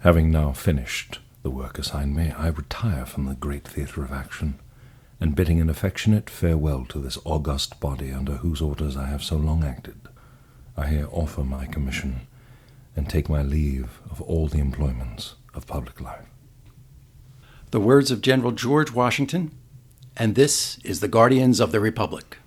Having now finished the work assigned me, I retire from the great theatre of action, and bidding an affectionate farewell to this august body under whose orders I have so long acted, I here offer my commission and take my leave of all the employments of public life. The words of General George Washington, and this is the Guardians of the Republic.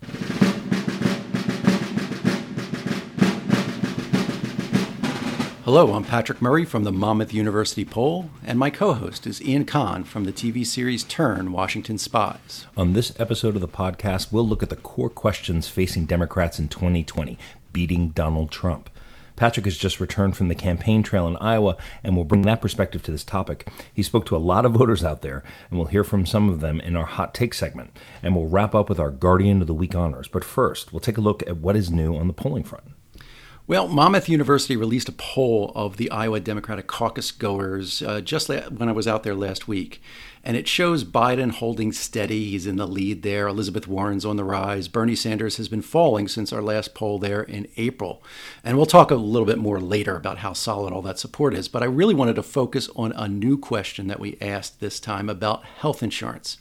Hello, I'm Patrick Murray from the Monmouth University Poll, and my co host is Ian Kahn from the TV series Turn Washington Spies. On this episode of the podcast, we'll look at the core questions facing Democrats in 2020, beating Donald Trump. Patrick has just returned from the campaign trail in Iowa and will bring that perspective to this topic. He spoke to a lot of voters out there, and we'll hear from some of them in our hot take segment. And we'll wrap up with our Guardian of the Week honors. But first, we'll take a look at what is new on the polling front. Well, Monmouth University released a poll of the Iowa Democratic caucus goers uh, just la- when I was out there last week. And it shows Biden holding steady. He's in the lead there. Elizabeth Warren's on the rise. Bernie Sanders has been falling since our last poll there in April. And we'll talk a little bit more later about how solid all that support is. But I really wanted to focus on a new question that we asked this time about health insurance.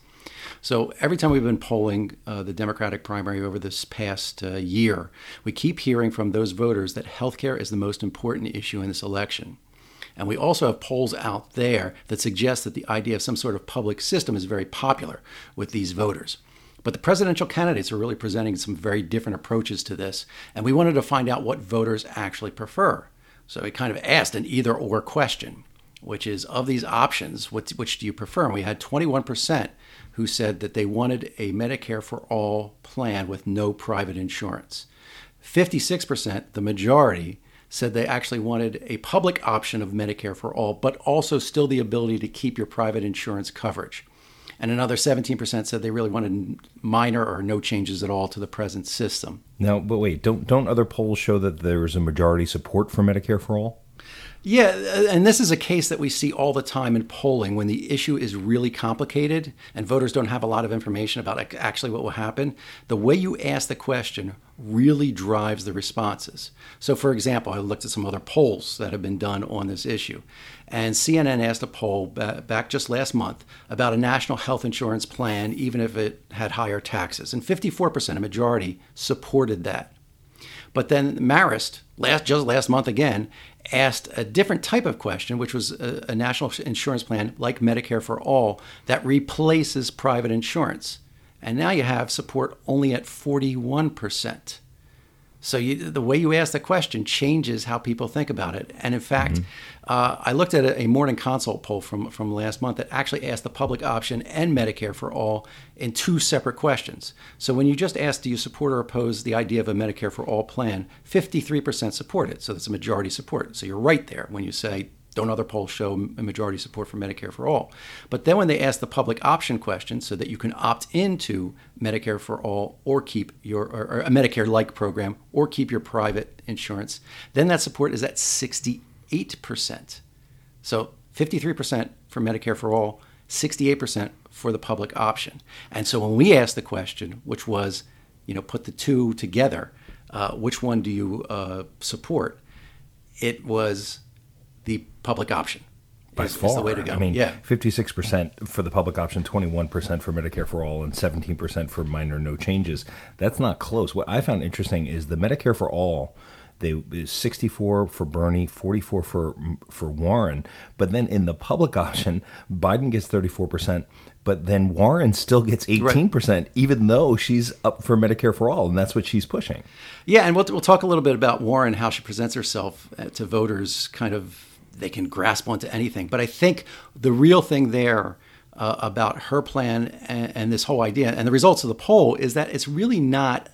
So every time we've been polling uh, the Democratic primary over this past uh, year, we keep hearing from those voters that healthcare is the most important issue in this election. And we also have polls out there that suggest that the idea of some sort of public system is very popular with these voters. But the presidential candidates are really presenting some very different approaches to this, and we wanted to find out what voters actually prefer. So we kind of asked an either or question, which is of these options, which, which do you prefer? And we had 21% who said that they wanted a Medicare for all plan with no private insurance. 56%, the majority, said they actually wanted a public option of Medicare for all, but also still the ability to keep your private insurance coverage. And another 17% said they really wanted minor or no changes at all to the present system. Now, but wait, don't don't other polls show that there's a majority support for Medicare for all? Yeah, uh, and this is a case that we see all the time in polling when the issue is really complicated and voters don't have a lot of information about actually what will happen. The way you ask the question really drives the responses. So, for example, I looked at some other polls that have been done on this issue, and CNN asked a poll back just last month about a national health insurance plan, even if it had higher taxes, and 54%, a majority, supported that. But then Marist, last just last month again, asked a different type of question, which was a, a, national insurance plan like Medicare for All that replaces private insurance. And now you have support only at 41%. So you, the way you ask the question changes how people think about it. And in fact, mm-hmm. uh, I looked at a, a, morning consult poll from, from last month that actually asked the public option and Medicare for all in two separate questions. So when you just ask, do you support or oppose the idea of a Medicare for all plan, 53% support it. So that's a majority support. So you're right there when you say, don't other polls show a majority support for Medicare for all? But then when they ask the public option question so that you can opt into Medicare for all or keep your or, or a Medicare like program or keep your private insurance, then that support is at 68%. So 53% for Medicare for all, 68% for the public option. And so when we asked the question, which was, you know, put the two together, uh, which one do you uh, support? It was the public option. By is, far, is the way to go. I mean, yeah, fifty-six percent for the public option, twenty-one percent for Medicare for all, and seventeen percent for minor no changes. That's not close. What I found interesting is the Medicare for all. They is 64 for Bernie, 44 for for Warren, but then in the public option, Biden gets 34 percent, but then Warren still gets 18 percent, right. even though she's up for Medicare for all, and that's what she's pushing. Yeah, and we'll we'll talk a little bit about Warren, how she presents herself uh, to voters, kind of they can grasp onto anything. But I think the real thing there uh, about her plan and, and this whole idea and the results of the poll is that it's really not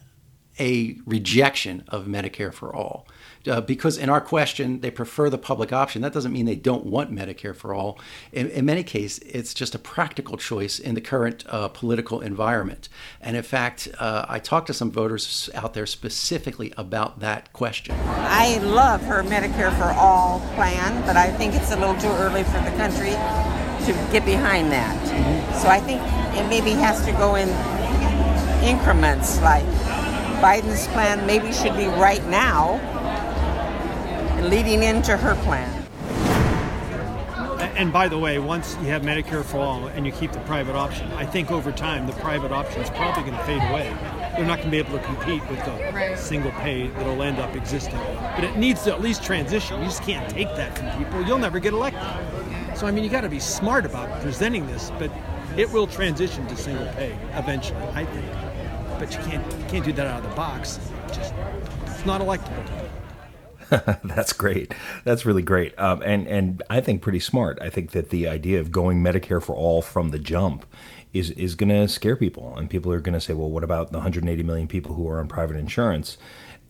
a rejection of Medicare for all uh, because in our question they prefer the public option. That doesn't mean they don't want Medicare for all. In, in many cases, it's just a practical choice in the current uh, political environment. And in fact, uh, I talked to some voters out there specifically about that question. I love her Medicare for all plan, but I think it's a little too early for the country to get behind that. Mm-hmm. So I think it maybe has to go in increments like Biden's plan maybe should be right now leading into her plan. and by the way, once you have Medicare for all and you keep the private option, I think over time the private option is probably going to fade away. They're not going to be able to compete with the right. single pay that'll end up existing. But it needs to at least transition. You just can't take that from people. You'll never get elected. So I mean, you got to be smart about presenting this, but it will transition to single pay eventually, I think. But you can't you can't do that out of the box. Just it's not electable. That's great. That's really great. Um, and and I think pretty smart. I think that the idea of going Medicare for all from the jump is is going to scare people, and people are going to say, well, what about the 180 million people who are on private insurance?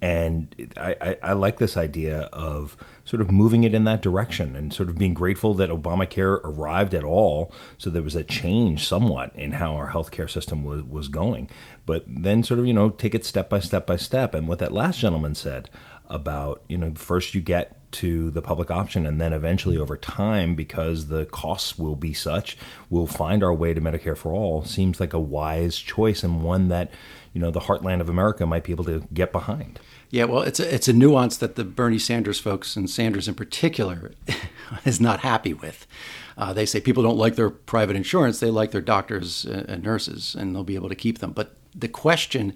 And I, I, I, like this idea of sort of moving it in that direction and sort of being grateful that Obamacare arrived at all. So there was a change somewhat in how our healthcare system was, was going. But then sort of, you know, take it step by step by step. And what that last gentleman said about you know first you get to the public option and then eventually over time because the costs will be such we'll find our way to medicare for all. Seems like a wise choice and one that you know the heartland of america might be able to get behind. Yeah well it's a, it's a nuance that the bernie sanders folks and sanders in particular is not happy with. Uh, they say people don't like their private insurance they like their doctors and nurses and they'll be able to keep them. But the question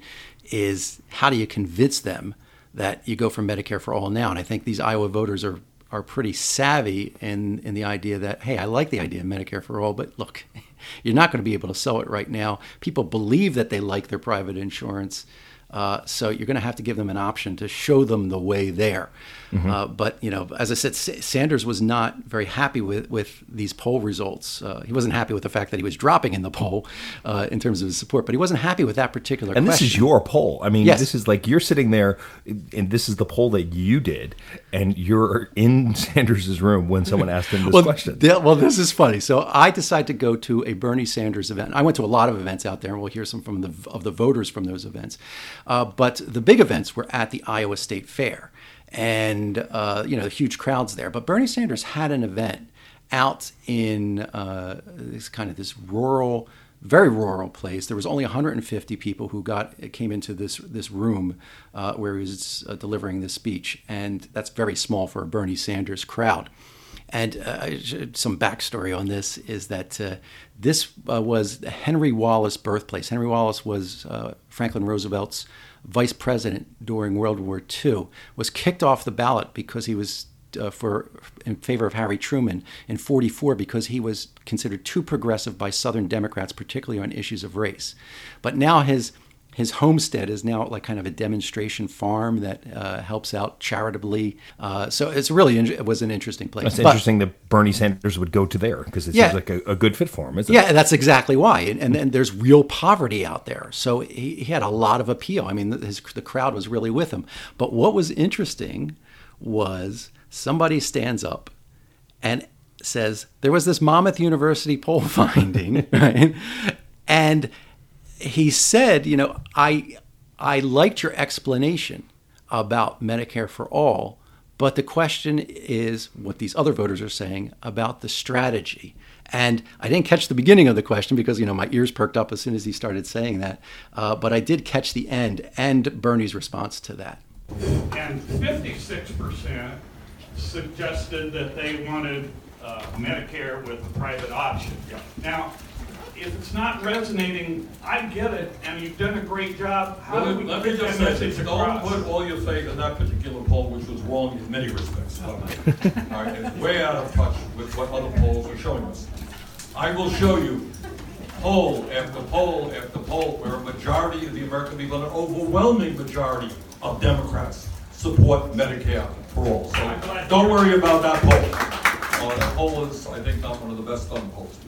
is how do you convince them that you go for Medicare for all now. And I think these Iowa voters are are pretty savvy in in the idea that hey, I like the idea of Medicare for all, but look, you're not going to be able to sell it right now. People believe that they like their private insurance. Uh, so you're going to have to give them an option to show them the way there. Mm-hmm. Uh, but you know, as I said, S- Sanders was not very happy with with these poll results. Uh, he wasn't happy with the fact that he was dropping in the poll uh, in terms of his support, but he wasn't happy with that particular. And question. this is your poll. I mean, yes. this is like you're sitting there, and this is the poll that you did, and you're in Sanders's room when someone asked him this well, question. Th- well, this is funny. So I decided to go to a Bernie Sanders event. I went to a lot of events out there, and we'll hear some from the of the voters from those events. Uh, but the big events were at the Iowa State Fair and uh, you know huge crowds there. But Bernie Sanders had an event out in uh, this kind of this rural, very rural place. There was only 150 people who got came into this this room uh, where he was uh, delivering this speech, and that's very small for a Bernie Sanders crowd. And uh, some backstory on this is that uh, this was Henry Wallace birthplace. Henry Wallace was Franklin Roosevelt's vice president during World War II, was kicked off the ballot because he was uh, for in favor of Harry Truman in 44 because he was considered too progressive by Southern Democrats, particularly on issues of race. But now his his homestead is now like kind of a demonstration farm that uh, helps out charitably. Uh, so it's really it was an interesting place. It's interesting that Bernie Sanders would go to there because it yeah, seems like a, a, good fit for him, isn't yeah, it? Yeah, that's exactly why. And, and, there's real poverty out there, so he, he had a lot of appeal. I mean, his, the crowd was really with him. But what was interesting was somebody stands up and says there was this Monmouth University poll finding, right? And he said, you know, I I liked your explanation about Medicare for all, but the question is what these other voters are saying about the strategy. And I didn't catch the beginning of the question because you know my ears perked up as soon as he started saying that, uh, but I did catch the end and Bernie's response to that. And 56% suggested that they wanted uh, Medicare with a private option. Now, if it's not resonating, I get it, and you've done a great job. How Let do me, we let me get just that say, message don't across? put all your faith in that particular poll, which was wrong in many respects. All right, it's way out of touch with what other polls are showing us. I will show you poll after poll after poll where a majority of the American people, an overwhelming majority of Democrats, support Medicare for all. So don't worry about that poll. Uh, that poll is, I think, not one of the best done polls.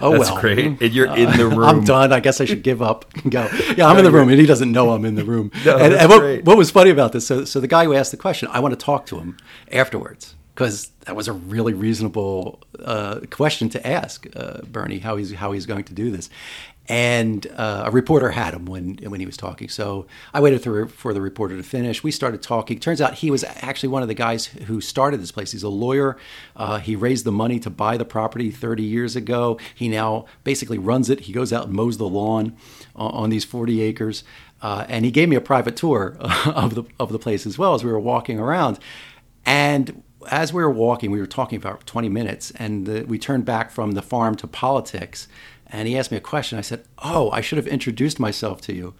Oh That's well, great. And you're uh, in the room. I'm done. I guess I should give up and go. Yeah, I'm no, in the room, and he doesn't know I'm in the room. no, and, and what, what, was funny about this? So, so the guy who asked the question, I want to talk to him afterwards because that was a really reasonable uh, question to ask uh, Bernie how he's how he's going to do this and uh, a reporter had him when when he was talking. So I waited for, for the reporter to finish. We started talking. Turns out he was actually one of the guys who started this place. He's a lawyer. Uh, he raised the money to buy the property 30 years ago. He now basically runs it. He goes out and mows the lawn on, on these 40 acres. Uh, and he gave me a private tour of the of the place as well as we were walking around. And as we were walking, we were talking about 20 minutes, and the, we turned back from the farm to politics. And he asked me a question. I said, "Oh, I should have introduced myself to you.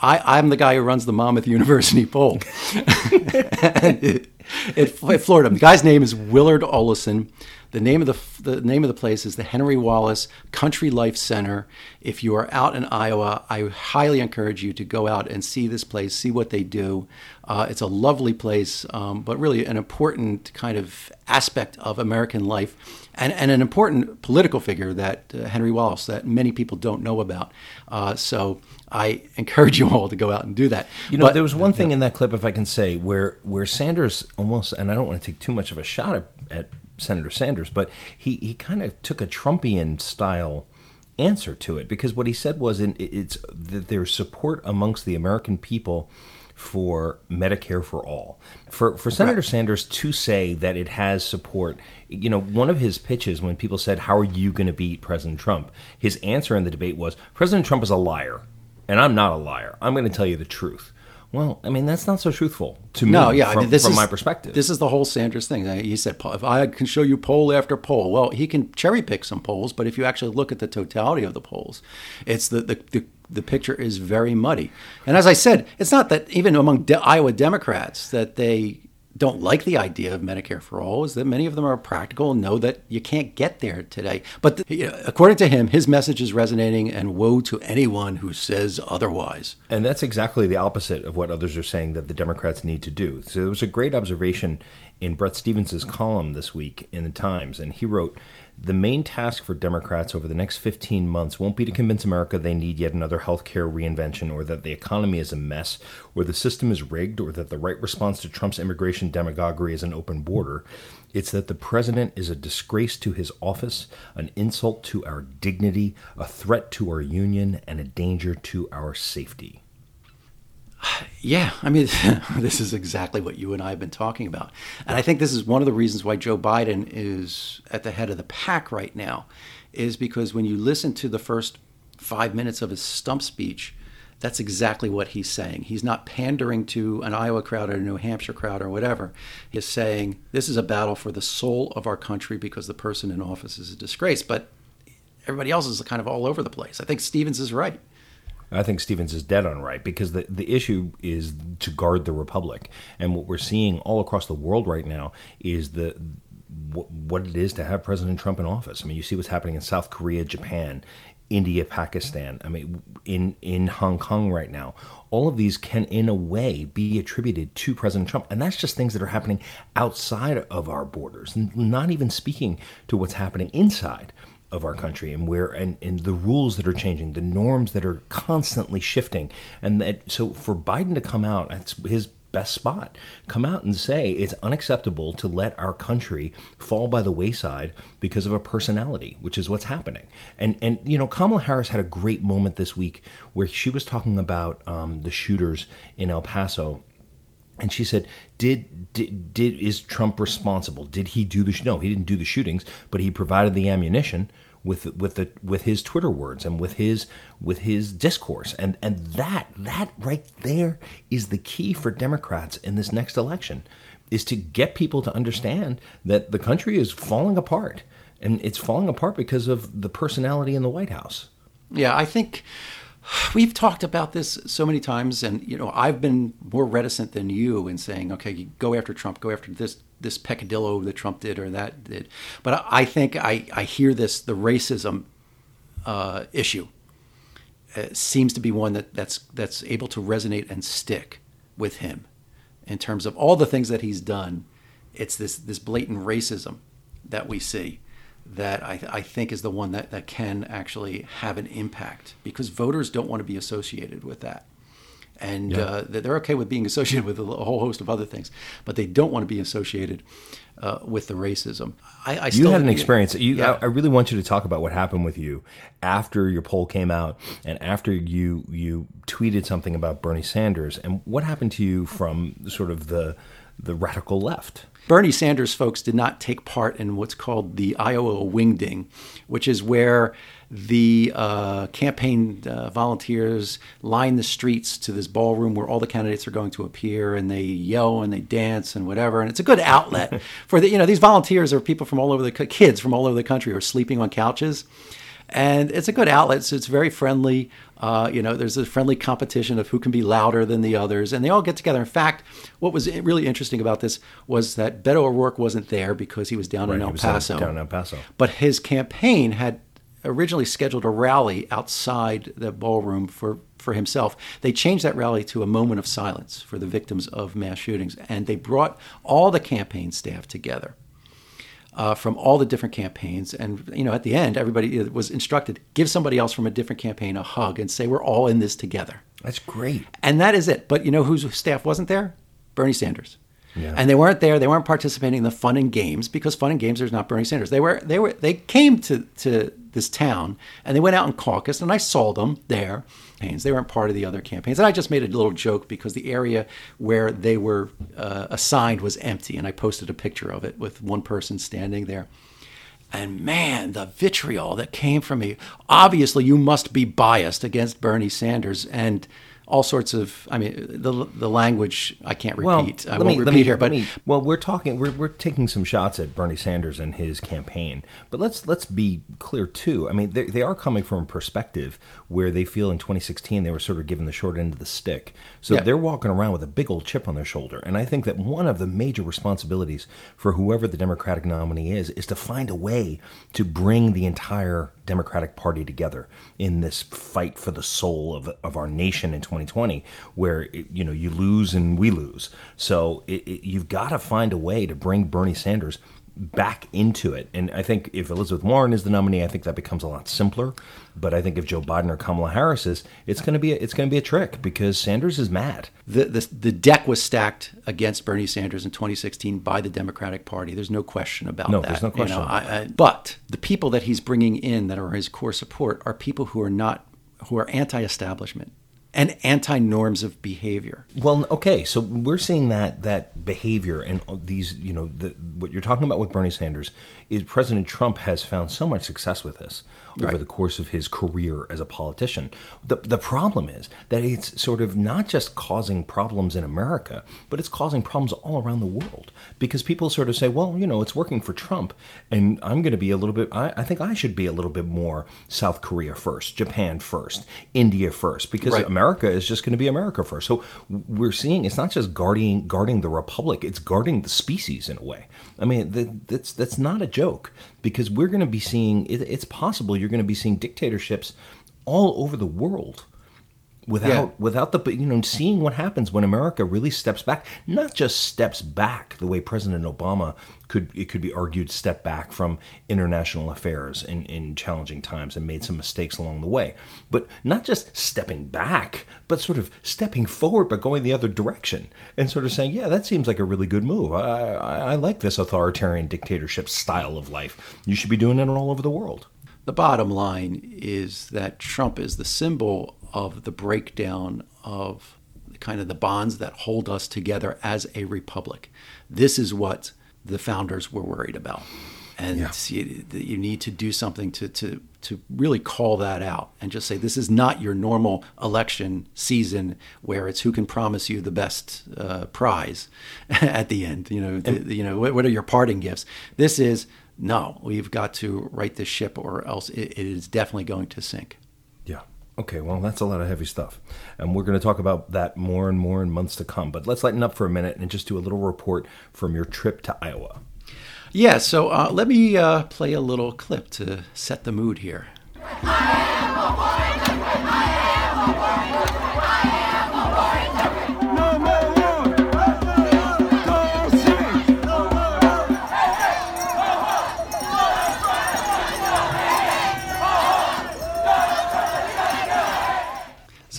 I, am the guy who runs the Monmouth University poll in Florida. The guy's name is Willard Olison. The name of the, the name of the place is the Henry Wallace Country Life Center. If you are out in Iowa, I highly encourage you to go out and see this place, see what they do. Uh, it's a lovely place, um, but really an important kind of aspect of American life, and, and an important political figure that uh, Henry Wallace that many people don't know about. Uh, so I encourage you all to go out and do that. You know, but, there was one thing in that clip, if I can say, where where Sanders almost, and I don't want to take too much of a shot at, at Senator Sanders, but he, he kind of took a Trumpian style answer to it because what he said was in, it's that there's support amongst the American people for Medicare for all. For for Senator right. Sanders to say that it has support, you know, one of his pitches when people said, "How are you going to beat President Trump?" His answer in the debate was, "President Trump is a liar, and I'm not a liar. I'm going to tell you the truth." Well, I mean, that's not so truthful to me no, yeah, from, this from is, my perspective. This is the whole Sanders thing. Uh, he said, if I can show you poll after poll, well, he can cherry pick some polls, but if you actually look at the totality of the polls, it's the, the, the, the picture is very muddy. And as I said, it's not that even among de- Iowa Democrats that they don't like the idea of Medicare for all is that many of them are practical and know that you can't get there today. But the, according to him, his message is resonating, and woe to anyone who says otherwise. And that's exactly the opposite of what others are saying that the Democrats need to do. So there was a great observation in Bret Stephens' column this week in the Times, and he wrote the main task for Democrats over the next 15 months won't be to convince America they need yet another healthcare reinvention or that the economy is a mess or the system is rigged or that the right response to Trump's immigration demagoguery is an open border. It's that the president is a disgrace to his office, an insult to our dignity, a threat to our union, and a danger to our safety. Yeah, I mean, this is exactly what you and I have been talking about. And I think this is one of the reasons why Joe Biden is at the head of the pack right now, is because when you listen to the first five minutes of his stump speech, that's exactly what he's saying. He's not pandering to an Iowa crowd or a New Hampshire crowd or whatever. He's saying this is a battle for the soul of our country because the person in office is a disgrace. But everybody else is kind of all over the place. I think Stephens is right. I think Stephens is dead on right because the, the issue is to guard the republic. And what we're seeing all across the world right now is the what it is to have President Trump in office. I mean, you see what's happening in South Korea, Japan, India, Pakistan. I mean, in in Hong Kong right now. All of these can, in a way, be attributed to President Trump, and that's just things that are happening outside of our borders, not even speaking to what's happening inside of our country and where and, and the rules that are changing, the norms that are constantly shifting. And that so for Biden to come out, that's his best spot. Come out and say it's unacceptable to let our country fall by the wayside because of a personality, which is what's happening. And and you know, Kamala Harris had a great moment this week where she was talking about um, the shooters in El Paso and she said, "Did, did did is Trump responsible? Did he do the no? He didn't do the shootings, but he provided the ammunition with with the with his Twitter words and with his with his discourse, and and that that right there is the key for Democrats in this next election, is to get people to understand that the country is falling apart, and it's falling apart because of the personality in the White House. Yeah, I think we've talked about this so many times, and you know, I've been more reticent than you in saying, okay, go after Trump, go after this this peccadillo that Trump did or that did. But I think I, I hear this the racism uh, issue uh, seems to be one that that's that's able to resonate and stick with him in terms of all the things that he's done. It's this this blatant racism that we see that I, I, think is the one that, that can actually have an impact because voters don't want to be associated with that. And yeah. uh, they're okay with being associated with a whole host of other things, but they don't want to be associated uh, with the racism. I, I you had an experience. You, yeah. I, I, really want you to talk about what happened with you after your poll came out and after you you tweeted something about Bernie Sanders and what happened to you from sort of the the radical left. Bernie Sanders folks did not take part in what's called the Iowa Wingding, which is where the uh, campaign uh, volunteers line the streets to this ballroom where all the candidates are going to appear, and they yell and they dance and whatever. And it's a good outlet for the you know these volunteers are people from all over the kids from all over the country who are sleeping on couches, and it's a good outlet. So it's very friendly. Uh, you know, there's a friendly competition of who can be louder than the others, and they all get together. In fact, what was really interesting about this was that Beto O'Rourke wasn't there because he was down right, in El Paso. Down in El Paso. But his campaign had originally scheduled a rally outside the ballroom for, for himself. They changed that rally to a moment of silence for the victims of mass shootings, and they brought all the campaign staff together. Uh, from all the different campaigns, and you know, at the end, everybody was instructed give somebody else from a different campaign a hug and say we're all in this together. That's great, and that is it. But you know whose staff wasn't there? Bernie Sanders. Yeah. And they weren't there. They weren't participating in the fun and games because fun and games there's not Bernie Sanders. They were they were they came to to this town and they went out and caucused and I saw them there. They weren't part of the other campaigns. And I just made a little joke because the area where they were uh, assigned was empty and I posted a picture of it with one person standing there. And man, the vitriol that came from me. Obviously, you must be biased against Bernie Sanders and all sorts of i mean the the language i can't repeat. Well, i won't me, repeat me, here but me, well we're talking we're, we're taking some shots at bernie sanders and his campaign but let's let's be clear too. I mean they, they are coming from a perspective where they feel in 2016 they were sort of given the short end of the stick. So yeah. they're walking around with a big old chip on their shoulder and i think that one of the major responsibilities for whoever the democratic nominee is is to find a way to bring the entire democratic party together in this fight for the soul of, of our nation in 2020 where it, you know you lose and we lose so it, it, you've got to find a way to bring bernie sanders back into it. And I think if Elizabeth Warren is the nominee, I think that becomes a lot simpler. But I think if Joe Biden or Kamala Harris is, it's going to be a, it's going to be a trick because Sanders is mad. The, the the deck was stacked against Bernie Sanders in 2016 by the Democratic Party. There's no question about no, that. No, there's no question. You know, I, I, but the people that he's bringing in that are his core support are people who are not who are anti-establishment and anti norms of behavior. Well, okay, so we're seeing that that behavior and these, you know, the, what you're talking about with Bernie Sanders is President Trump has found so much success with this over right. the course of his career as a politician. The, the problem is that it's sort of not just causing problems in America, but it's causing problems all around the world because people sort of say, well, you know, it's working for Trump, and I'm going to be a little bit, I, I think I should be a little bit more South Korea first, Japan first, India first, because right. America is just going to be America first. So we're seeing it's not just guarding guarding the republic; it's guarding the species in a way. I mean, that's that's not a joke because we're going to be seeing. It, it's possible you're going to be seeing dictatorships all over the world without yeah. without the you know seeing what happens when America really steps back, not just steps back the way President Obama could it could be argued step back from international affairs in, in challenging times and made some mistakes along the way, but not just stepping back, but sort of stepping forward but going the other direction and sort of saying, yeah, that seems like a really good move. I, I, I like this authoritarian dictatorship style of life. You should be doing it all over the world. The bottom line is that Trump is the symbol of the breakdown of kind of the bonds that hold us together as a republic. This is what the founders were worried about. And yeah. you, you, need to do something to, to, to really call that out and just say this is not your normal election season where it's who can promise you the best uh, prize at the end. You know, the, you know what, what, are your parting gifts? This is no, we've got to right this ship or else it, it is definitely going to sink. Yeah. Okay, well, that's a lot of heavy stuff. And we're going to talk about that more and more in months to come. But let's lighten up for a minute and just do a little report from your trip to Iowa. Yeah, so uh, let me uh, play a little clip to set the mood here.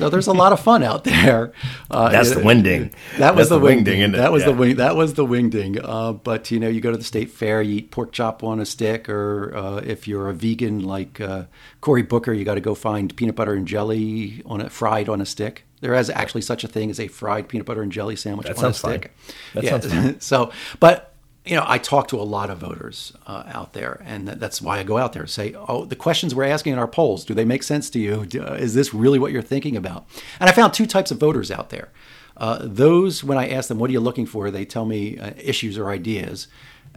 So there's a lot of fun out there. Uh, That's the wingding. That was the, the wingding. wingding that was yeah. the wing. That was the wingding. Uh, but you know, you go to the state fair, you eat pork chop on a stick, or uh, if you're a vegan like uh, Cory Booker, you got to go find peanut butter and jelly on it, fried on a stick. There is actually such a thing as a fried peanut butter and jelly sandwich that on a stick. Fine. That yeah. sounds fine. so, but you know, I talk to a lot of voters uh, out there, and that's why I go out there. Say, oh, the questions we're asking in our polls, do they make sense to you? Is this really what you're thinking about? And I found two types of voters out there. Uh, those, when I ask them, what are you looking for? They tell me uh, issues or ideas.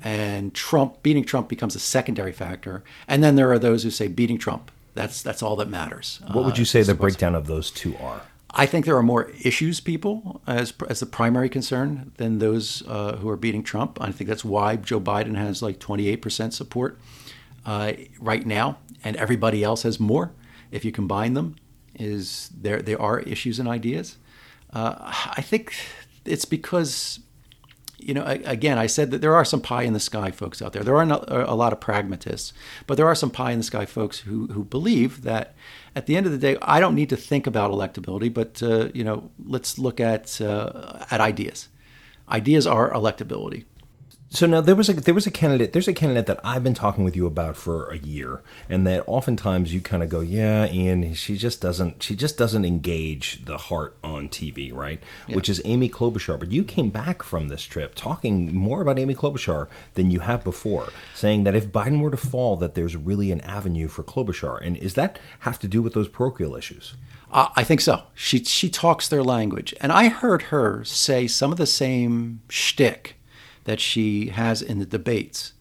And Trump, beating Trump becomes a secondary factor. And then there are those who say beating Trump. That's, that's all that matters. What would you say the breakdown of those two are? I think there are more issues people as as the primary concern than those uh, who are beating Trump. I think that's why Joe Biden has like 28% support uh, right now, and everybody else has more. If you combine them, is there there are issues and ideas. Uh, I think it's because you know, again, I said that there are some pie in the sky folks out there. There are not, a lot of pragmatists, but there are some pie in the sky folks who, who believe that at the end of the day, I don't need to think about electability, but uh, you know, let's look at uh, at ideas. Ideas are electability. So now there was a there was a candidate there's a candidate that I've been talking with you about for a year, and that oftentimes you kind of go, yeah, Ian, she just doesn't she just doesn't engage the heart on TV, right? Yeah. Which is Amy Klobuchar. But you came back from this trip talking more about Amy Klobuchar than you have before, saying that if Biden were to fall, that there's really an avenue for Klobuchar. And is that have to do with those parochial issues? Uh, I think so. She she talks their language, and I heard her say some of the same shtick that she has in the debates.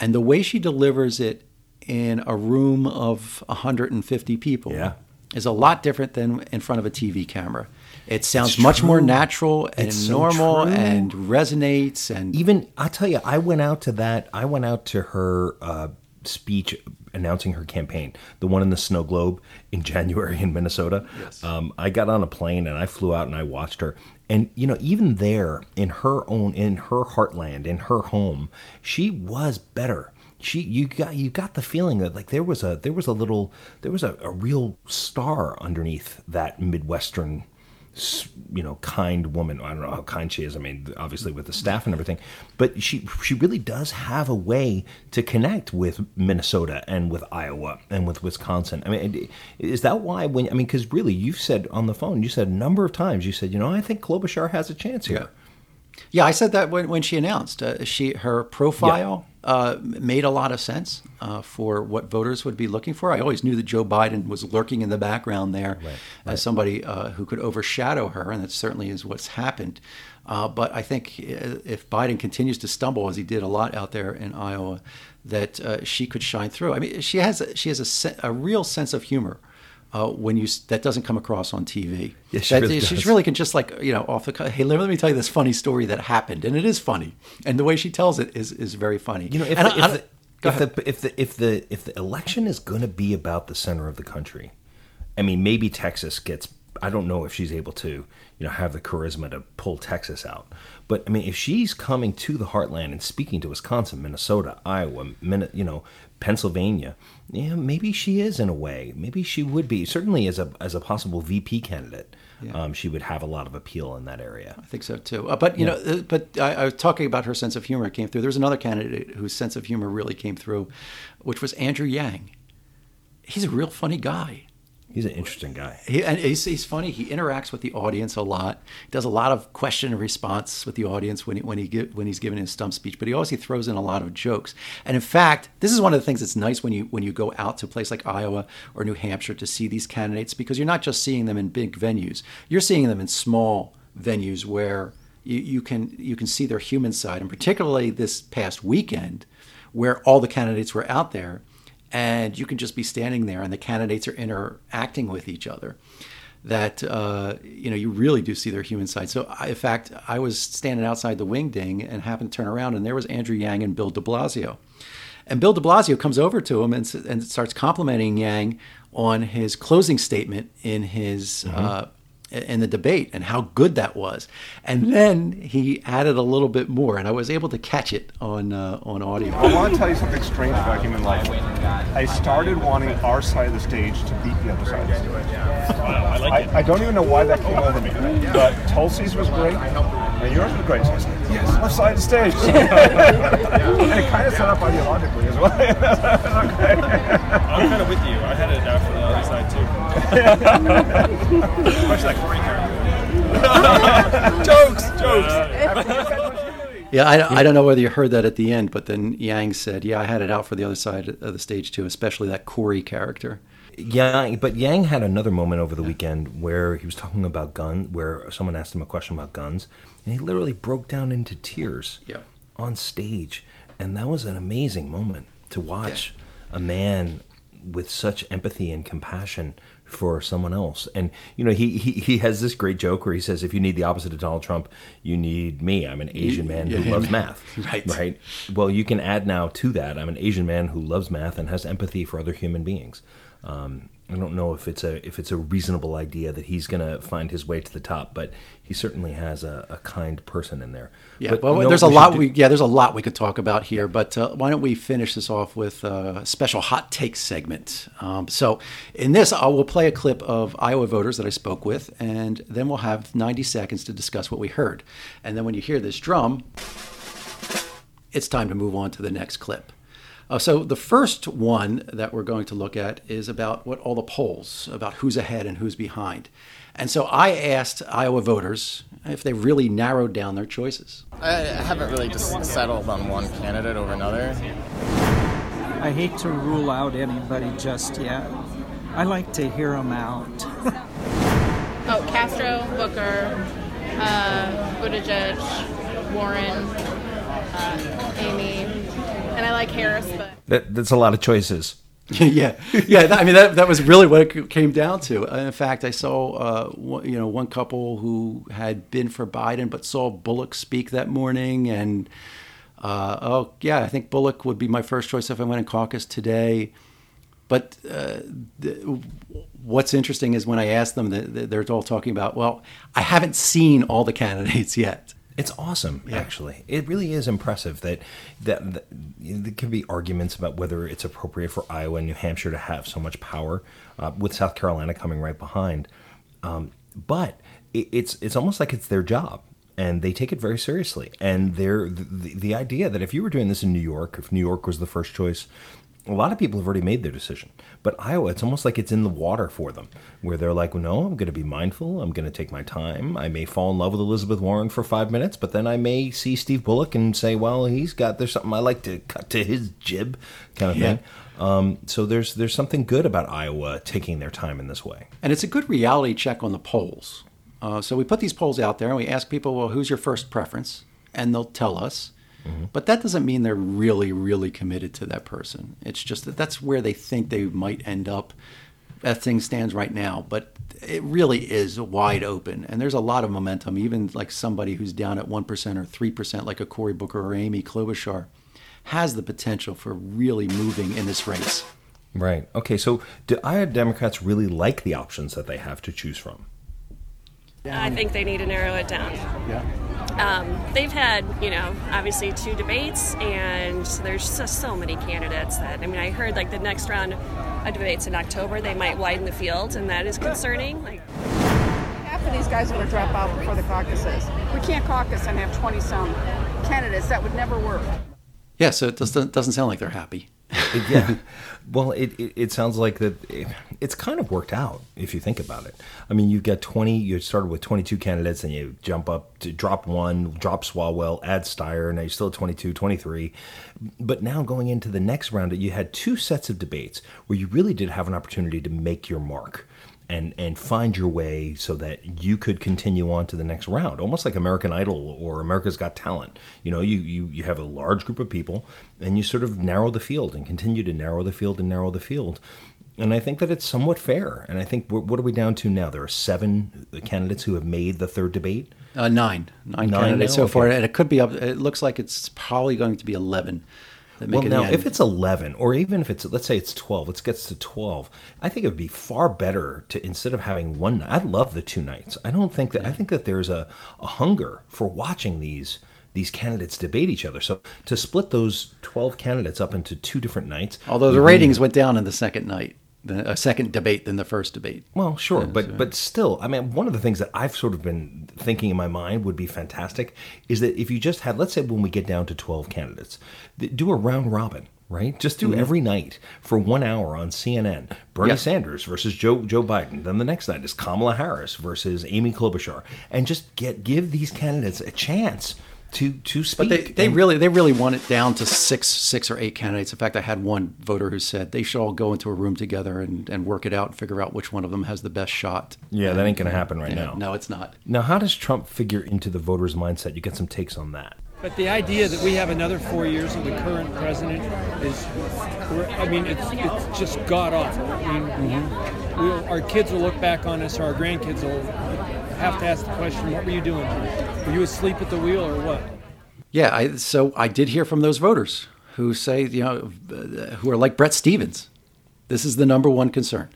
And the way she delivers it in a room of 150 people yeah. is a lot different than in front of a TV camera. It sounds much more natural and it's normal so and resonates. And even I'll tell you, I went out to that. I went out to her uh, speech announcing her campaign, the one in the snow globe in January in Minnesota. Yes. Um, I got on a plane and I flew out and I watched her. And you know, even there in her own, in her heartland, in her home, she was better. She, you got, you got the feeling that like there was a, there was a little, there was a, a real star underneath that midwestern you know, kind woman. I don't know how kind she is. I mean, obviously with the staff and everything, but she she really does have a way to connect with Minnesota and with Iowa and with Wisconsin. I mean, is that why when I mean, because really, you've said on the phone, you said a number of times, you said, you know, I think Klobuchar has a chance here. Yeah. Yeah, I said that when, when she announced uh, she her profile yeah. uh, made a lot of sense uh, for what voters would be looking for. I always knew that Joe Biden was lurking in the background there right, right. as somebody uh, who could overshadow her, and that certainly is what's happened. Uh, but I think uh, if Biden continues to stumble as he did a lot out there in Iowa, that she could shine through. I mean, she has she has a, a real sense of humor uh, when you that doesn't come across on TV. Yeah, she, that, really, she really can just like you know off the hey let, me tell you this funny story that happened and it is funny and the way she tells it is is very funny. You know if, the, if, the, if the, if the if the if the election is going to be about the center of the country, I mean maybe Texas gets. I don't know if she's able to you know have the charisma to pull Texas out, but I mean if she's coming to the heartland and speaking to Wisconsin, Minnesota, Iowa, you know Pennsylvania yeah, maybe she is in a way. Maybe she would be certainly as a as a possible VP candidate. Yeah. Um, she would have a lot of appeal in that area. I think so too. Uh, but you yeah. know, uh, but I, I, was talking about her sense of humor came through. There was another candidate whose sense of humor really came through, which was Andrew Yang. He's a real funny guy. He's an interesting guy. He, and he's, he's funny. He interacts with the audience a lot. He does a lot of question and response with the audience when he, when he when he's giving his stump speech. But he also throws in a lot of jokes. And in fact, this is one of the things that's nice when you when you go out to a place like Iowa or New Hampshire to see these candidates because you're not just seeing them in big venues. You're seeing them in small venues where you, you can you can see their human side. And particularly this past weekend, where all the candidates were out there and you can just be standing there and the candidates are interacting with each other that uh, you know you really do see their human side so I, in fact i was standing outside the wing ding and happened to turn around and there was andrew yang and bill de blasio and bill de blasio comes over to him and, and starts complimenting yang on his closing statement in his mm-hmm. uh, in the debate and how good that was. And then he added a little bit more, and I was able to catch it on uh, on audio. I want to tell you something strange about human life. I started wanting our side of the stage to beat the other side of the stage. I, I, I don't even know why that came over me, but Tulsi's was great. And yours was great. So I was like, yes, left side of the stage. and it kind of set up ideologically as well. I'm kind of with you. I had it out jokes, jokes. Yeah, I, I don't know whether you heard that at the end, but then Yang said, "Yeah, I had it out for the other side of the stage too, especially that Cory character." Yeah, but Yang had another moment over the weekend where he was talking about guns, where someone asked him a question about guns, and he literally broke down into tears yeah. on stage, and that was an amazing moment to watch yeah. a man with such empathy and compassion for someone else. And you know, he, he he has this great joke where he says, "If you need the opposite of Donald Trump, you need me. I'm an Asian man who yeah. loves math." right. Right. Well, you can add now to that, I'm an Asian man who loves math and has empathy for other human beings. Um, I don't know if it's a if it's a reasonable idea that he's going to find his way to the top, but he certainly has a, a kind person in there. Yeah, but, well, there's a lot we yeah, there's a lot we could talk about here, but uh, why don't we finish this off with a special hot take segment? Um, so, in this, I will play a clip of Iowa voters that I spoke with, and then we'll have 90 seconds to discuss what we heard. And then when you hear this drum, it's time to move on to the next clip. Uh, so the first one that we're going to look at is about what all the polls about who's ahead and who's behind. And so I asked Iowa voters if they really narrowed down their choices. I haven't really just settled on one candidate over another. I hate to rule out anybody just yet. I like to hear them out. oh, Castro, Booker, uh, Buttigieg, Warren, uh, Amy, and I like Harris, but that, that's a lot of choices. yeah, yeah. That, I mean, that, that was really what it came down to. In fact, I saw, uh, one, you know, one couple who had been for Biden but saw Bullock speak that morning, and uh, oh yeah, I think Bullock would be my first choice if I went in caucus today. But uh, the, what's interesting is when I asked them, they're all talking about, well, I haven't seen all the candidates yet. It's awesome, yeah. actually. It really is impressive that, that, that there can be arguments about whether it's appropriate for Iowa and New Hampshire to have so much power, uh, with South Carolina coming right behind. Um, but it, it's it's almost like it's their job, and they take it very seriously. And they're the, the idea that if you were doing this in New York, if New York was the first choice, a lot of people have already made their decision. But Iowa, it's almost like it's in the water for them, where they're like, no, I'm going to be mindful. I'm going to take my time. I may fall in love with Elizabeth Warren for five minutes, but then I may see Steve Bullock and say, well, he's got, there's something I like to cut to his jib kind of yeah. thing. Um, so there's there's something good about Iowa taking their time in this way. And it's a good reality check on the polls. Uh, so we put these polls out there and we ask people, well, who's your first preference? And they'll tell us. Mm-hmm. But that doesn't mean they're really, really committed to that person. It's just that that's where they think they might end up as things stands right now. But it really is wide open, and there's a lot of momentum. Even like somebody who's down at one percent or three percent, like a Cory Booker or Amy Klobuchar, has the potential for really moving in this race. Right. Okay. So, do Iowa Democrats really like the options that they have to choose from? I think they need to narrow it down. Yeah. Um, they've had, you know, obviously two debates, and there's just so many candidates that, I mean, I heard like the next round of debates in October, they might widen the field, and that is concerning. Like, half of these guys are going to drop out before the caucuses. We can't caucus and have 20 some candidates. That would never work. Yeah, so it doesn't, doesn't sound like they're happy. Yeah. Well, it, it, it, sounds like that it's kind of worked out if you think about it. I mean, you've got 20, you started with 22 candidates and you jump up to drop one, drop Swalwell, add Steyer, now you're still at 22, 23. But now going into the next round, you had two sets of debates where you really did have an opportunity to make your mark and and find your way so that you could continue on to the next round almost like american idol or america's got talent you know you, you you have a large group of people and you sort of narrow the field and continue to narrow the field and narrow the field and I think that it's somewhat fair. And I think what are we down to now? There are seven candidates who have made the third debate. Uh, nine, nine, nine candidates now? so okay. far, and it could be up. It looks like it's probably going to be eleven well, now if it's eleven, or even if it's let's say it's twelve, it gets to twelve. I think it would be far better to instead of having one. I love the two nights. I don't think that. I think that there's a, a hunger for watching these these candidates debate each other. So to split those twelve candidates up into two different nights, although the ratings went down in the second night. A second debate than the first debate. Well, sure, but but still, I mean, one of the things that I've sort of been thinking in my mind would be fantastic is that if you just had, let's say, when we get down to twelve candidates, do a round robin. Right, just do mm-hmm. every night for one hour on CNN. Bernie. Sanders versus Joe Joe Biden. Then the next night is Kamala Harris versus Amy Klobuchar, and just get give these candidates a chance to to speak. But they, they really they really want it down to six six or eight candidates. In fact, I had one voter who said they should all go into a room together and, and work it out and figure out which one of them has the best shot. Yeah, that ain't going to happen right yeah, now. No, it's not. Now, how does Trump figure into the voters' mindset? You get some takes on that. But the idea that we have another four years of the current president is, I mean, it's, it's just god awful. I mean, mm-hmm. we'll, our kids will look back on us, or our grandkids will have to ask the question, what were you doing? Were you asleep at the wheel or what? Yeah, I, so I did hear from those voters who say, you know, who are like Brett Stephens. This is the number one concern.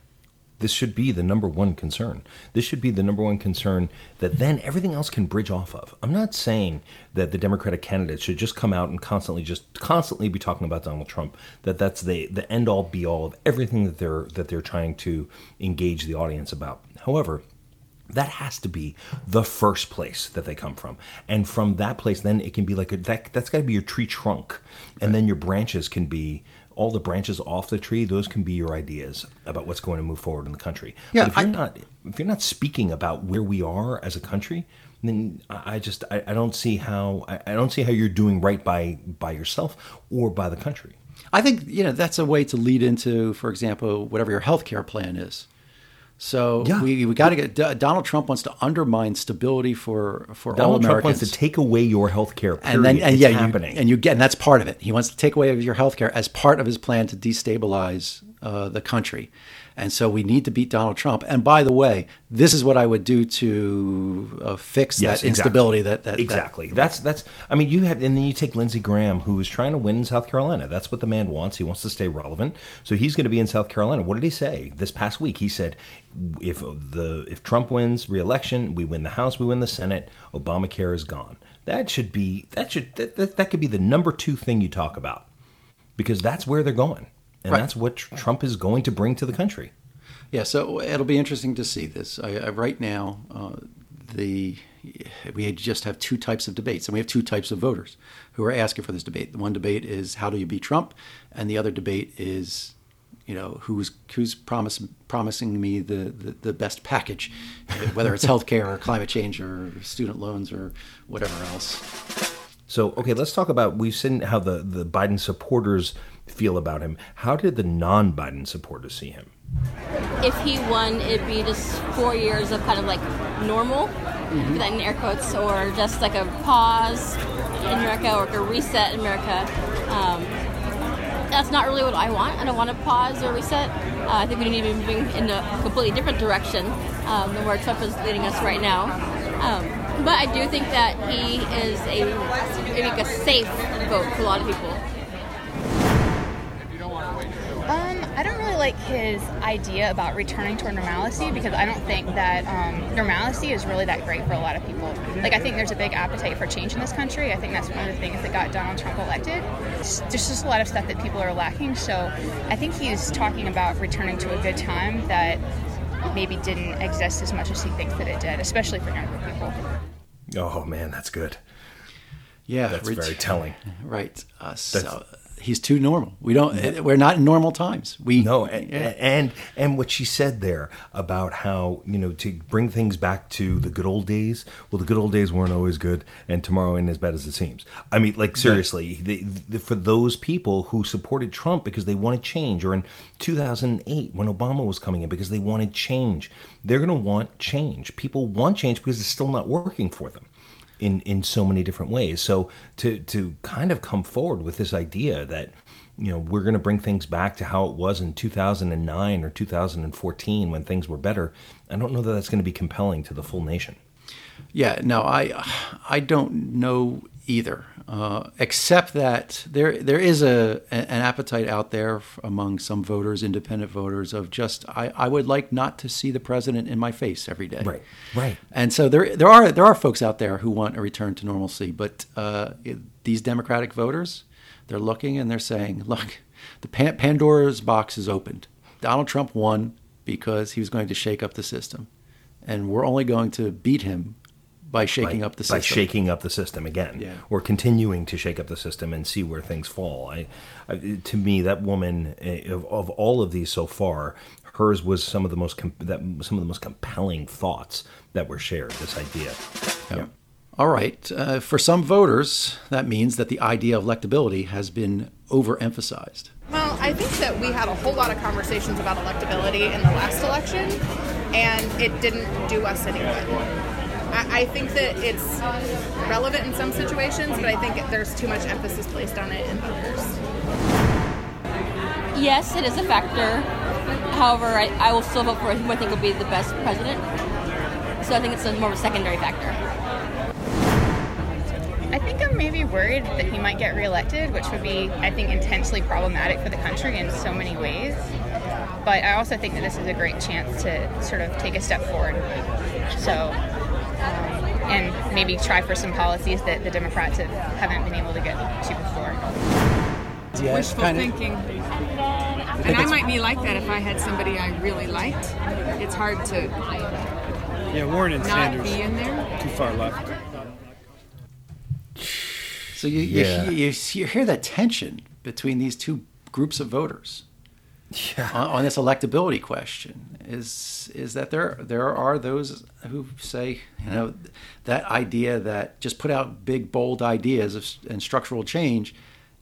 This should be the number one concern. This should be the number one concern that then everything else can bridge off of. I'm not saying that the Democratic candidates should just come out and constantly just constantly be talking about Donald Trump. That that's the the end all be all of everything that they're that they're trying to engage the audience about. However, that has to be the first place that they come from and from that place then it can be like a that, that's got to be your tree trunk and right. then your branches can be all the branches off the tree those can be your ideas about what's going to move forward in the country yeah, but if you're I, not if you're not speaking about where we are as a country then I just I, I don't see how I, I don't see how you're doing right by by yourself or by the country. I think you know that's a way to lead into, for example, whatever your health care plan is. So yeah. we, we got to get Donald Trump wants to undermine stability for for Donald all Americans. Trump wants to take away your health care. And then and it's yeah, happening. You, and you get and that's part of it. He wants to take away your health care as part of his plan to destabilize uh, the country. And so we need to beat Donald Trump. And by the way, this is what I would do to uh, fix yes, that instability. That, that exactly. That, that's that's. I mean, you have, and then you take Lindsey Graham, who is trying to win in South Carolina. That's what the man wants. He wants to stay relevant. So he's going to be in South Carolina. What did he say this past week? He said, if the if Trump wins re-election, we win the House, we win the Senate. Obamacare is gone. That should be that should that, that, that could be the number two thing you talk about because that's where they're going and right. that's what Trump is going to bring to the country. Yeah, so it'll be interesting to see this. I, I, right now, uh, the we just have two types of debates, and we have two types of voters who are asking for this debate. The one debate is how do you beat Trump, and the other debate is, you know, who's who's promise, promising me the, the, the best package, whether it's health care or climate change or student loans or whatever else. So, okay, let's talk about we've seen how the, the Biden supporters feel about him. How did the non Biden supporters see him? If he won, it'd be just four years of kind of like normal, mm-hmm. in air quotes, or just like a pause in America or like a reset in America. Um, that's not really what I want. I don't want to pause or reset. Uh, I think we need to be moving in a completely different direction um, than where Trump is leading us right now. Um, but I do think that he is a maybe a safe vote for a lot of people. Like his idea about returning to normalcy because I don't think that um, normalcy is really that great for a lot of people. Like, I think there's a big appetite for change in this country. I think that's one of the things that got Donald Trump elected. There's just a lot of stuff that people are lacking. So I think he's talking about returning to a good time that maybe didn't exist as much as he thinks that it did, especially for younger people. Oh, man, that's good. Yeah, that's very telling. Right. Uh, so he's too normal. We don't. Eh, we're not in normal times. We no, and, yeah. and and what she said there about how you know to bring things back to the good old days. Well, the good old days weren't always good, and tomorrow ain't as bad as it seems. I mean, like seriously, the, the, for those people who supported Trump because they wanted change, or in 2008 when Obama was coming in because they wanted change, they're going to want change. People want change because it's still not working for them in in so many different ways. So to to kind of come forward with this idea that you know we're going to bring things back to how it was in 2009 or 2014 when things were better, I don't know that that's going to be compelling to the full nation. Yeah, no, I I don't know either. Uh, except that there there is a an appetite out there among some voters, independent voters, of just I, I would like not to see the president in my face every day. Right, right. And so there there are there are folks out there who want a return to normalcy, but uh, it, these Democratic voters, they're looking and they're saying, look, the Pandora's box is opened. Donald Trump won because he was going to shake up the system, and we're only going to beat him by shaking by, up the system. By shaking up the system again, Yeah. or continuing to shake up the system and see where things fall. I, I to me, that woman eh, of, of all of these so far, hers was some of the most com- that some of the most compelling thoughts that were shared. This idea. Yeah. All right. Uh, for some voters, that means that the idea of electability has been overemphasized. Well, I think that we had a whole lot of conversations about electability in the last election, and it didn't do us any good. I, I think that it's relevant in some situations, but I think there's too much emphasis placed on it in others. Yes, it is a factor. However, I, I will still vote for who I think will be the best president. So I think it's a more of a secondary factor. I think I'm maybe worried that he might get reelected, which would be, I think, intensely problematic for the country in so many ways. But I also think that this is a great chance to sort of take a step forward. So, and maybe try for some policies that the Democrats have, haven't been able to get to before. Yeah, Wishful kinda- thinking. think And I might be like that if I had somebody I really liked. It's hard to Yeah, Warren and not Sanders be in there. too far left. So you, Yeah. you, you, you hear that tension between these two groups of voters yeah. on, on this electability question. Is is that there there are those who say you know that idea that just put out big bold ideas of, and structural change,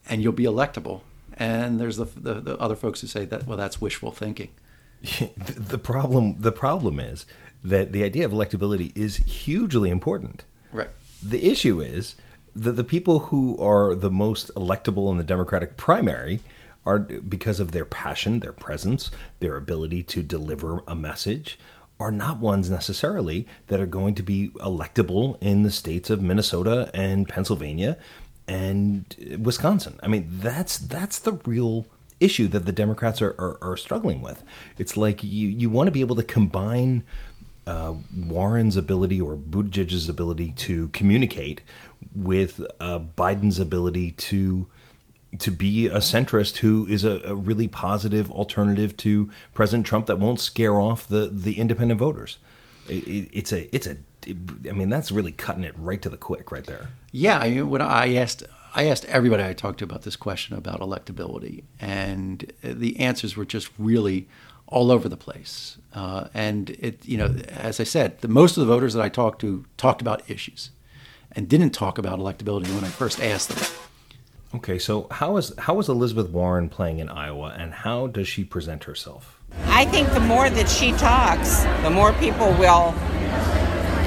and you'll be electable. And there's the, the the other folks who say that well that's wishful thinking. the the problem the problem is that the idea of electability is hugely important. Right. The issue is that the people who are the most electable in the Democratic primary are because of their passion, their presence, their ability to deliver a message are not ones necessarily that are going to be electable in the states of Minnesota and Pennsylvania and Wisconsin. I mean, that's that's the real issue that the Democrats are, are, are struggling with. It's like you, you want to be able to combine uh, Warren's ability or Buttigieg's ability to communicate with uh, Biden's ability to to be a centrist who is a, a really positive alternative to President Trump that won't scare off the, the independent voters. It, it, it's a it's a I mean that's really cutting it right to the quick right there. Yeah, I mean, when I asked I asked everybody I talked to about this question about electability, and the answers were just really all over the place. Uh, and it, you know, as I said, the most of the voters that I talked to talked about issues, and didn't talk about electability when I first asked them. Okay, so how is how is Elizabeth Warren playing in Iowa, and how does she present herself? I think the more that she talks, the more people will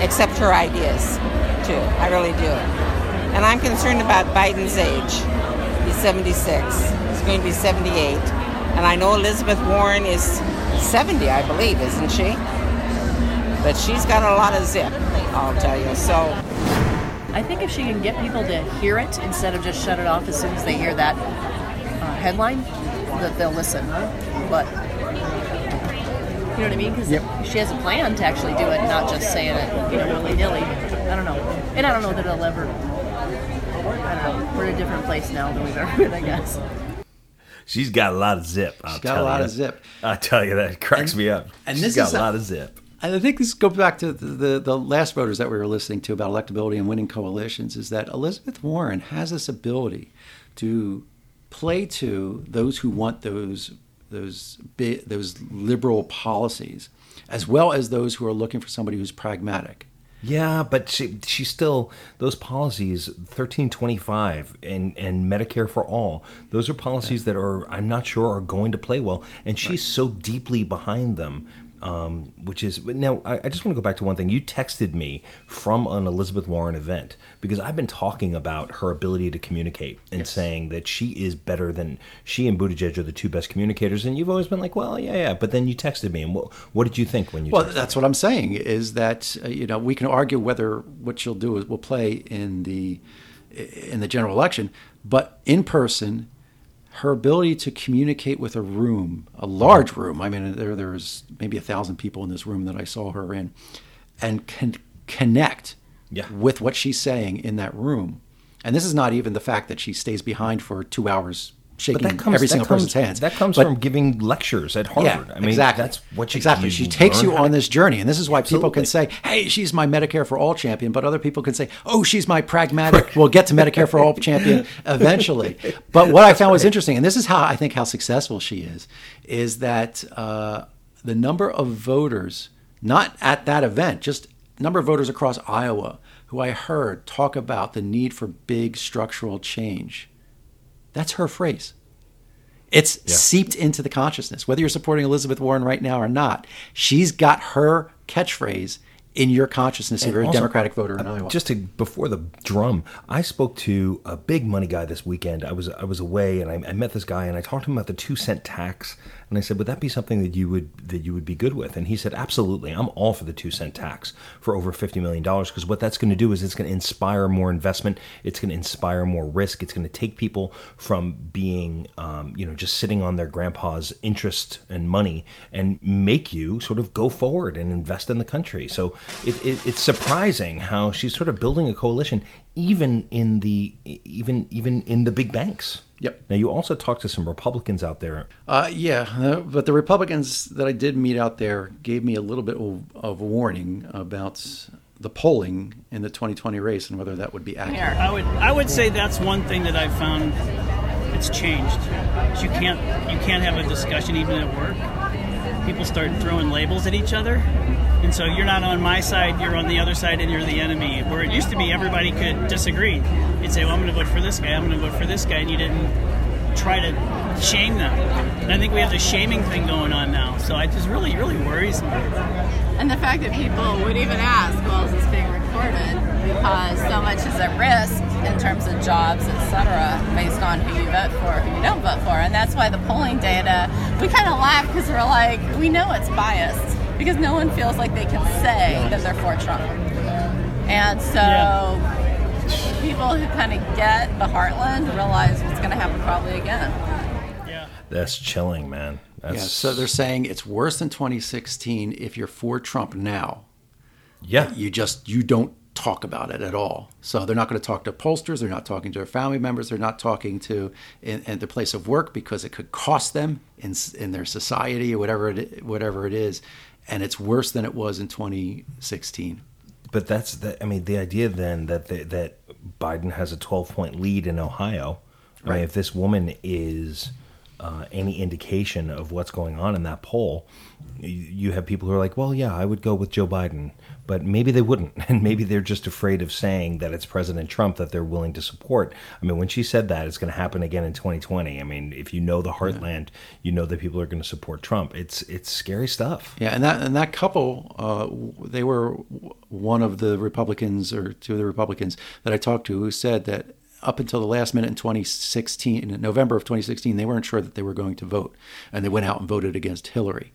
accept her ideas, too. I really do. And I'm concerned about Biden's age. He's 76. He's going to be 78. And I know Elizabeth Warren is 70, I believe, isn't she? But she's got a lot of zip, I'll tell you. So I think if she can get people to hear it instead of just shut it off as soon as they hear that uh, headline, that they'll listen. But you know what I mean? Because she has a plan to actually do it, not just saying it, you know, willy nilly. I don't know, and I don't know that it'll ever. I don't know. We're in a different place now than we've ever been, I guess. She's got a lot of zip. I'll She's got a tell lot you. of zip. I tell you that it cracks me up. And She's this got is a a- lot of zip. And I think this goes back to the, the, the last voters that we were listening to about electability and winning coalitions is that Elizabeth Warren has this ability to play to those who want those those those liberal policies, as well as those who are looking for somebody who's pragmatic. Yeah, but she she still those policies thirteen twenty five and and Medicare for all. Those are policies that are I'm not sure are going to play well, and she's so deeply behind them. Um, which is now I, I just want to go back to one thing. You texted me from an Elizabeth Warren event because I've been talking about her ability to communicate and saying that she is better than she and Buttigieg are the two best communicators. And you've always been like, well, yeah, yeah. But then you texted me, and what what did you think when you? Well, that's what I'm saying is that uh, you know we can argue whether what she'll do is will play in the in the general election, but in person, her ability to communicate with a room, a large room. I mean, there there's maybe a thousand people in this room that I saw her in, and can connect Yeah. with what she's saying in that room. And this is not even the fact that she stays behind for two hours shaking But that comes, every single comes, person's hands. That comes But- from giving lectures at Harvard. Yeah, I mean, exactly. that's what you exactly. you she takes you on this journey, and this is why people can say, "Hey, she's my Medicare for all champion," but other people can say, "Oh, she's my pragmatic." we'll get to Medicare for all champion eventually. But what I found was interesting, and this is how I think how successful she is, is that uh, the number of voters, not at that event, just number of voters across Iowa, who I heard talk about the need for big structural change. That's her phrase. It's seeped into the consciousness. Whether you're supporting Elizabeth Warren right now or not, she's got her catchphrase in your consciousness if you're a Democratic voter in uh, Iowa. Just to, before the drum, I spoke to a big money guy this weekend. I was I was away and I, I met this guy and I talked to him about the two cent tax and I said, would that be something that you would that you would be good with? And he said, absolutely. I'm all for the two cent tax for over fifty million dollars because what that's going to do is it's going to inspire more investment. It's going to inspire more risk. It's going to take people from being um, you know just sitting on their grandpa's interest and money and make you sort of go forward and invest in the country. So it, it, it's surprising how she's sort of building a coalition even in the even even in the big banks. Yep. Now you also talked to some Republicans out there. Uh, yeah, but the Republicans that I did meet out there gave me a little bit of, of warning about the polling in the 2020 race and whether that would be accurate. I would I would say that's one thing that I've found it's changed. You can't you can't have a discussion even at work. People start throwing labels at each other. And so you're not on my side, you're on the other side and you're the enemy. Where it used to be everybody could disagree. You'd say, Well I'm gonna vote for this guy, I'm gonna vote for this guy and you didn't try to shame them. And I think we have the shaming thing going on now. So it just really, really worries me. And the fact that people would even ask, well, is this being recorded? Because so much is at risk in terms of jobs, etc., based on who you vote for, who you don't vote for. And that's why the polling data, we kind of laugh because we're like, we know it's biased because no one feels like they can say that they're for Trump. And so people who kind of get the heartland realize what's going to happen probably again. That's chilling, man. That's Yeah, so they're saying it's worse than 2016 if you're for Trump now. Yeah. You just you don't talk about it at all. So they're not going to talk to pollsters, they're not talking to their family members, they're not talking to in, in their place of work because it could cost them in in their society or whatever it whatever it is, and it's worse than it was in 2016. But that's the. I mean, the idea then that the, that Biden has a 12 point lead in Ohio. I mean, Right. if this woman is uh, any indication of what's going on in that poll, you, you have people who are like, "Well, yeah, I would go with Joe Biden," but maybe they wouldn't, and maybe they're just afraid of saying that it's President Trump that they're willing to support. I mean, when she said that, it's going to happen again in 2020. I mean, if you know the heartland, you know that people are going to support Trump. It's it's scary stuff. Yeah, and that and that couple, uh, they were one of the Republicans or two of the Republicans that I talked to who said that up until the last minute in 2016, in November of 2016, they weren't sure that they were going to vote, and they went out and voted against Hillary.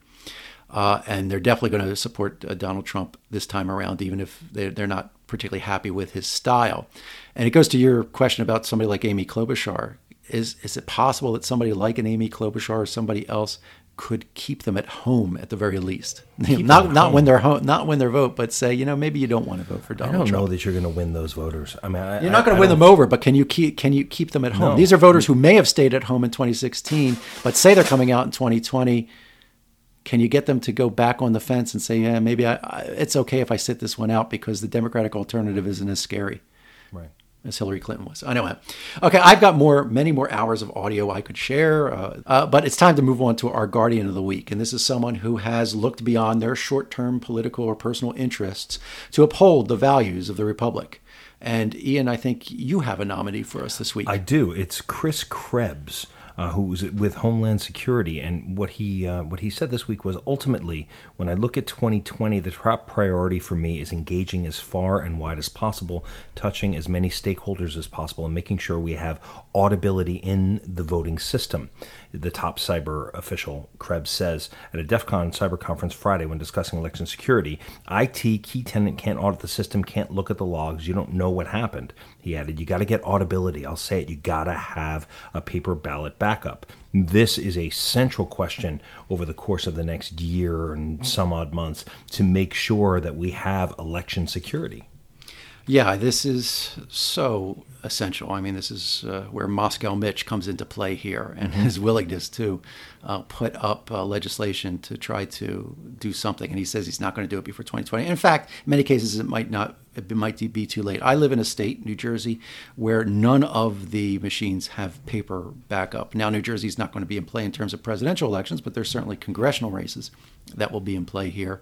Uh, and they're definitely going to support uh, Donald Trump this time around, even if they're, they're not particularly happy with his style. And it goes to your question about somebody like Amy Klobuchar. Is is it possible that somebody like an Amy Klobuchar or somebody else could keep them at home at the very least? Not not home. when they're home, not when they're vote, but say you know maybe you don't want to vote for Donald. I don't Trump. know that you're going to win those voters. I mean, I, You're not going to win them over, but can you keep can you keep them at home? No. These are voters who may have stayed at home in 2016, but say they're coming out in 2020. Can you get them to go back on the fence and say, yeah, maybe I, I, it's okay if I sit this one out because the Democratic alternative isn't as scary. As Hillary Clinton was. I know that. Okay, I've got more, many more hours of audio I could share, uh, uh, but it's time to move on to our Guardian of the Week. And this is someone who has looked beyond their short term political or personal interests to uphold the values of the Republic. And Ian, I think you have a nominee for us this week. I do. It's Chris Krebs, uh, who was with Homeland Security, and what he uh, what he said this week was ultimately, when I look at 2020, the top priority for me is engaging as far and wide as possible, touching as many stakeholders as possible, and making sure we have audibility in the voting system. The top cyber official Krebs says at a DEF CON cyber conference Friday when discussing election security, IT key tenant can't audit the system, can't look at the logs, you don't know what happened. He added, You got to get audibility. I'll say it, you got to have a paper ballot backup. This is a central question over the course of the next year and some odd months to make sure that we have election security. Yeah, this is so essential. I mean, this is uh, where Moscow Mitch comes into play here and mm-hmm. his willingness to uh, put up uh, legislation to try to do something. And he says he's not going to do it before 2020. And in fact, in many cases, it might not. It might be too late. I live in a state, New Jersey, where none of the machines have paper backup. Now, New Jersey is not going to be in play in terms of presidential elections, but there's certainly congressional races that will be in play here,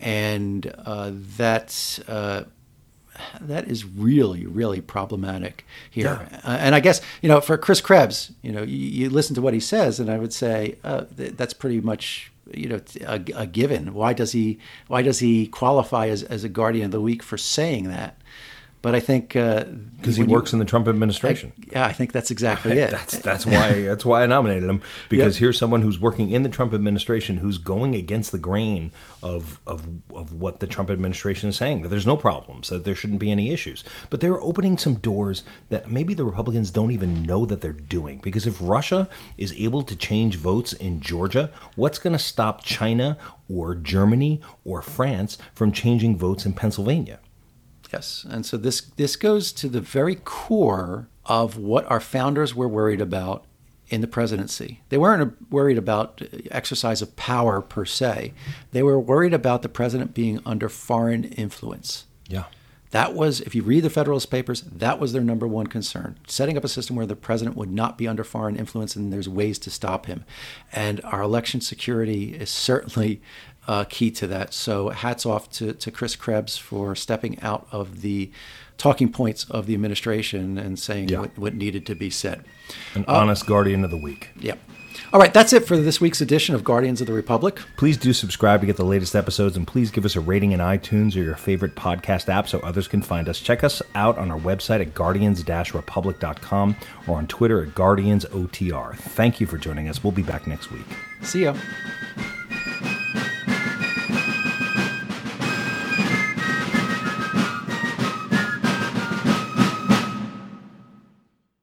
and uh, that uh, that is really, really problematic here. Yeah. Uh, and I guess, you know, for Chris Krebs, you know, you, you listen to what he says, and I would say uh, th- that's pretty much, you know, a, a, given. Why does he, why does he qualify as, as a guardian of the week for saying that? But I think because uh, he works you, in the Trump administration. I, yeah, I think that's exactly it. that's that's why that's why I nominated him because yep. here's someone who's working in the Trump administration who's going against the grain of of of what the Trump administration is saying that there's no problems that there shouldn't be any issues, but they're opening some doors that maybe the Republicans don't even know that they're doing because if Russia is able to change votes in Georgia, what's going to stop China or Germany or France from changing votes in Pennsylvania? Yes, and so this this goes to the very core of what our founders were worried about in the presidency. They weren't worried about exercise of power per se. They were worried about the president being under foreign influence. Yeah. That was, if you read the Federalist Papers, that was their number one concern. Setting up a system where the president would not be under foreign influence and there's ways to stop him. And our election security is certainly uh, key to that. So hats off to, to Chris Krebs for stepping out of the talking points of the administration and saying yeah. what, what, needed to be said. An uh, honest guardian of the week. Yep. All right, that's it for this week's edition of Guardians of the Republic. Please do subscribe to get the latest episodes and please give us a rating in iTunes or your favorite podcast app so others can find us. Check us out on our website at guardians republic.com or on Twitter at guardiansotr. Thank you for joining us. We'll be back next week. See ya.